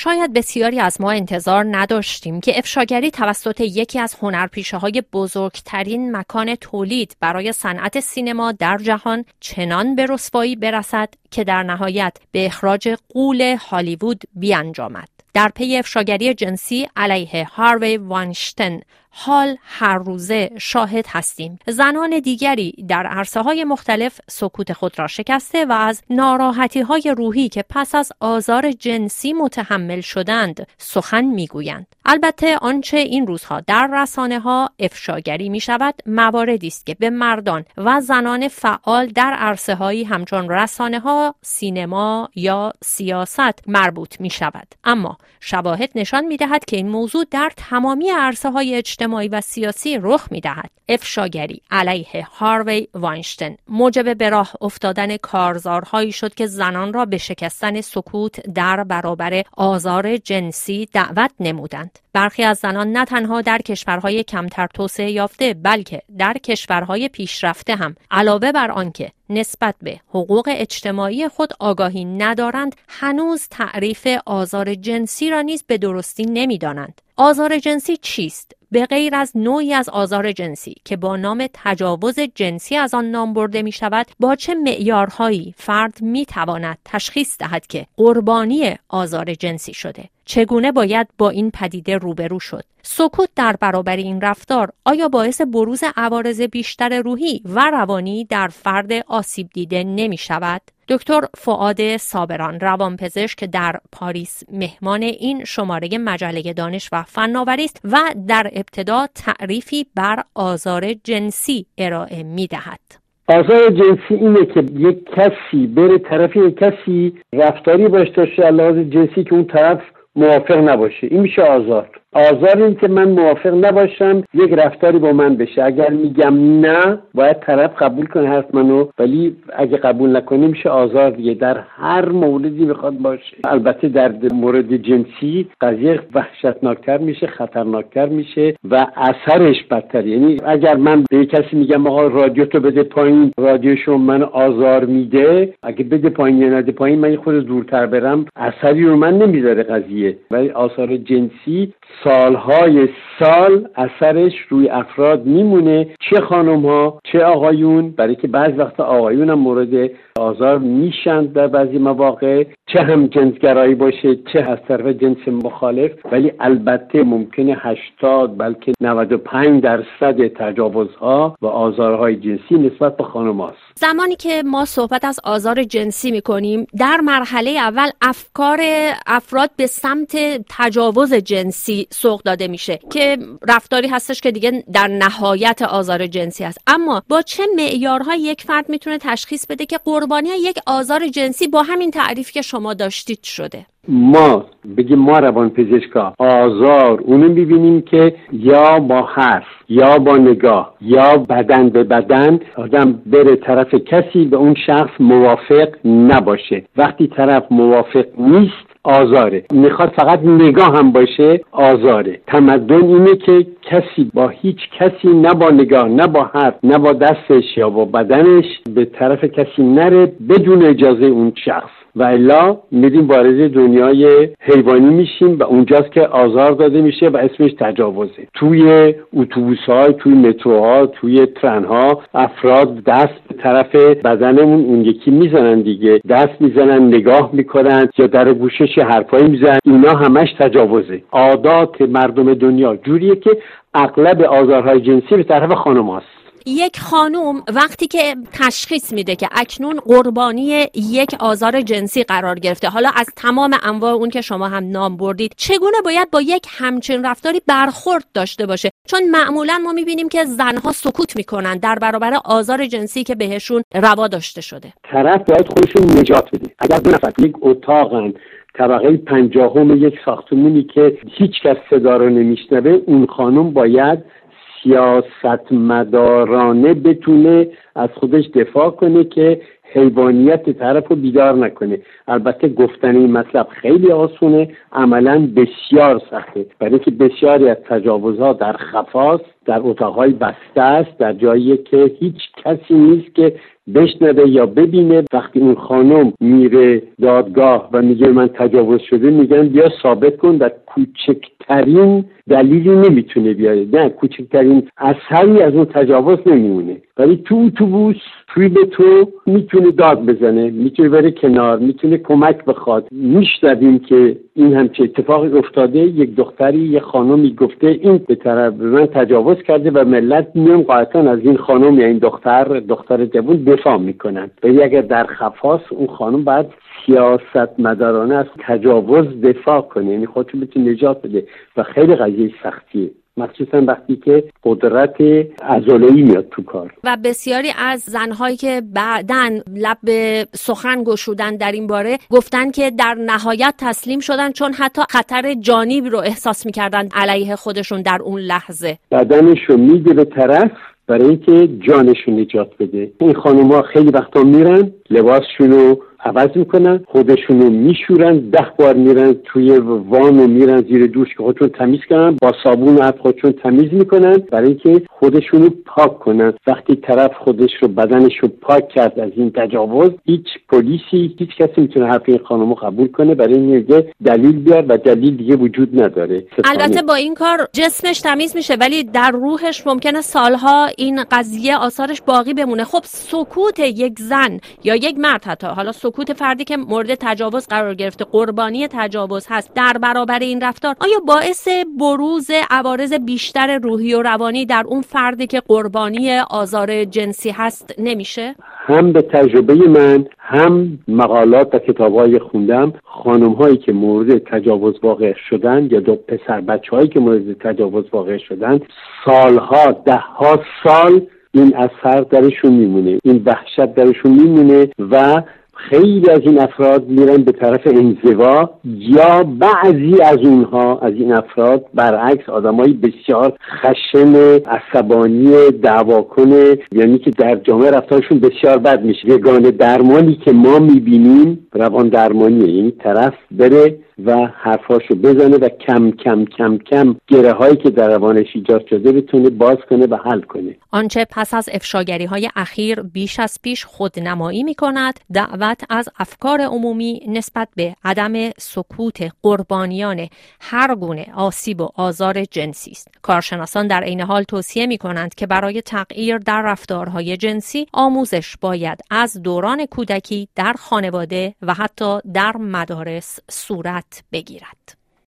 شاید بسیاری از ما انتظار نداشتیم که افشاگری توسط یکی از هنرپیشه های بزرگترین مکان تولید برای صنعت سینما در جهان چنان به رسوایی برسد که در نهایت به اخراج قول هالیوود بیانجامد. در پی افشاگری جنسی علیه هاروی وانشتن حال هر روزه شاهد هستیم. زنان دیگری در عرصه های مختلف سکوت خود را شکسته و از ناراحتی های روحی که پس از آزار جنسی متحمل شدند سخن می‌گویند. البته آنچه این روزها در رسانه ها افشاگری می شود مواردی است که به مردان و زنان فعال در عرصه هایی همچون رسانه ها سینما یا سیاست مربوط می شود اما شواهد نشان می دهد که این موضوع در تمامی عرصه های اجتماعی و سیاسی رخ می دهد. افشاگری علیه هاروی واینشتن موجب به راه افتادن کارزارهایی شد که زنان را به شکستن سکوت در برابر آزار جنسی دعوت نمودند. برخی از زنان نه تنها در کشورهای کمتر توسعه یافته بلکه در کشورهای پیشرفته هم علاوه بر آنکه نسبت به حقوق اجتماعی خود آگاهی ندارند هنوز تعریف آزار جنسی را نیز به درستی نمی‌دانند. آزار جنسی چیست؟ به غیر از نوعی از آزار جنسی که با نام تجاوز جنسی از آن نام برده می شود با چه معیارهایی فرد می تواند تشخیص دهد که قربانی آزار جنسی شده؟ چگونه باید با این پدیده روبرو شد سکوت در برابر این رفتار آیا باعث بروز عوارض بیشتر روحی و روانی در فرد آسیب دیده نمی شود دکتر فعاد صابران روانپزشک در پاریس مهمان این شماره مجله دانش و فناوری است و در ابتدا تعریفی بر آزار جنسی ارائه می دهد. آزار جنسی اینه که یک کسی بره طرف یک کسی رفتاری باش داشته لحاظ جنسی که اون طرف موافق نباشه این میشه آزار آزار این که من موافق نباشم یک رفتاری با من بشه. اگر میگم نه باید طرف قبول کنه حرف منو ولی اگه قبول نکنه میشه آزار دیگه. در هر موردی بخواد باشه. البته در مورد جنسی قضیه وحشتناکتر میشه خطرناکتر میشه و اثرش بدتر. یعنی اگر من به کسی میگم آقا رادیو تو بده پایین رادیو من آزار میده اگه بده پایین یا نده پایین من خود دورتر برم اثری رو من نمی‌ذاره قضیه. ولی آثار جنسی سالهای سال اثرش روی افراد میمونه. چه خانم ها چه آقایون. برای که بعض وقت آقایون هم مورد آزار میشند در بعضی مواقع. چه هم جنسگرایی باشه چه از طرف جنس مخالف. ولی البته ممکنه 80 بلکه 95 درصد تجاوزها و آزارهای جنسی نسبت به خانم هاست. زمانی که ما صحبت از آزار جنسی می‌کنیم در مرحله اول افکار افراد به سمت تجاوز جنسی سوق داده میشه که رفتاری هستش که دیگه در نهایت آزار جنسی است. اما با چه معیارهای یک فرد می‌تونه تشخیص بده که قربانی یک آزار جنسی با همین تعریف که شما داشتید شده؟ ما بگیم ما روان پزشکا آزار اونو می‌بینیم که یا با حرف یا با نگاه یا بدن به بدن آدم بره طرف کسی به اون شخص موافق نباشه. وقتی طرف موافق نیست آزاره. می‌خواد فقط نگاه هم باشه آزاره. تمدن اینه که کسی با هیچ کسی نه با نگاه نه با حرف نه با دستش یا با بدنش به طرف کسی نره بدون اجازه اون شخص. و الا میریم وارد دنیای حیوانی میشیم و اونجاست که آزار داده میشه و اسمش تجاوزه. توی اتوبوس های توی متروها توی ترن ها افراد دست به طرف بدنمون اون یکی می‌زنن دیگه. دست می‌زنن نگاه می‌کنن یا در گوشش حرفایی می‌زنن. اینا همش تجاوزه. عادات مردم دنیا جوریه که اغلب آزارهای جنسی به طرف خانم هست. یک خانوم وقتی که تشخیص میده که اکنون قربانی یک آزار جنسی قرار گرفته. حالا از تمام انواع اون که شما هم نام بردید چگونه باید با یک همچین رفتاری برخورد داشته باشه؟ چون معمولا ما می‌بینیم که زنها سکوت می‌کنن در برابر آزار جنسی که بهشون روا داشته شده. طرف باید خودشون نجات بده. اگر دو نفر یک اتاقن طبقه پنجاهم یک ساختمونی که هیچ کس صدا رو نمیشنوه اون خانم باید سیاستمدارانه بتونه از خودش دفاع کنه که حیوانیت طرف رو بیدار نکنه. البته گفتن این مطلب خیلی آسونه عملا بسیار سخته. برای که بسیاری از تجاوزها در خفاست در اتاقهای بسته است در جایی که هیچ کسی نیست که بشنوه یا ببینه. وقتی اون خانم میره دادگاه و میگه من تجاوز شده میگن بیا ثابت کن در کوچکترین دلیلی نمی‌تونه بیاره. نه کوچکترین اثری از اون تجاوز نمیمونه. ولی تو اتوبوس به تو می‌تونه داد بزنه می‌تونه بره کنار می‌تونه کمک بخواد. میشنویم که این همچه اتفاقی افتاده یک دختری یه خانمی گفته این به طرف من تجاوز کرده و ملت میان قاعدتا از این خانم یا این دختر دختر جوون دفاع می‌کنن. ولی اگر در خفاس اون خانم باید سیاست مدارانه از تجاوز دفاع کنه یعنی خودشو بتونه نجات بده. و خیلی قضیه سختیه. مخصوصا وقتی که قدرت ازولایی میاد تو کار. و بسیاری از زنهایی که بعدا لب سخن گشودن در این باره گفتن که در نهایت تسلیم شدن چون حتی خطر جانی رو احساس می‌کردن علیه خودشون در اون لحظه. بدنشو میده به طرف برای اینکه جانشون نجات بده. این خانوما خیلی وقتا میرن لباسشون رو عوض می‌کنن خودشونو میشورن ده بار میرن توی وان و میرن زیر دوش که خودشون تمیز کنن با صابون و خودشون تمیز می‌کنن برای اینکه خودشونو پاک کنن. وقتی طرف خودش رو بدنش رو پاک کرد از این تجاوز هیچ پلیسی هیچ کسی می‌تونه حرف این خانمو قبول کنه. برای اینکه دلیل بیار و دلیل دیگه وجود نداره. البته با این کار جسمش تمیز میشه ولی در روحش ممکنه سالها این قضیه آثارش باقی بمونه. خب سکوت یک زن یا یک مرد حتی حالا سکوت فردی که مورد تجاوز قرار گرفته قربانی تجاوز هست در برابر این رفتار آیا باعث بروز عوارض بیشتر روحی و روانی در اون فردی که قربانی آزار جنسی هست نمیشه؟ هم به تجربه من هم مقالات و کتابهای خوندم خانم هایی که مورد تجاوز واقع شدن یا دو پسر بچه هایی که مورد تجاوز واقع شدن سالها ده ها سال این اثر درشون میمونه این وحشت درشون میمونه و خیلی از این افراد میرن به طرف انزوا یا بعضی از اونها از این افراد برعکس آدمایی بسیار خشن عصبانی دعواکن یعنی که در جامعه رفتارشون بسیار بد میشه. یگانه درمانی که ما می‌بینیم روان درمانیه. یعنی طرف بره و حرفاشو بزنه و کم کم کم کم گره هایی که در روانش ایجاد شده بتونه باز کنه و حل کنه. آنچه پس از افشاگری های اخیر بیش از پیش خودنمایی می کند دعوت از افکار عمومی نسبت به عدم سکوت قربانیان هر گونه آسیب و آزار جنسی است. کارشناسان در عین حال توصیه می کنند که برای تغییر در رفتارهای جنسی آموزش باید از دوران کودکی در خانواده و حتی در مدارس صورت بگیرد.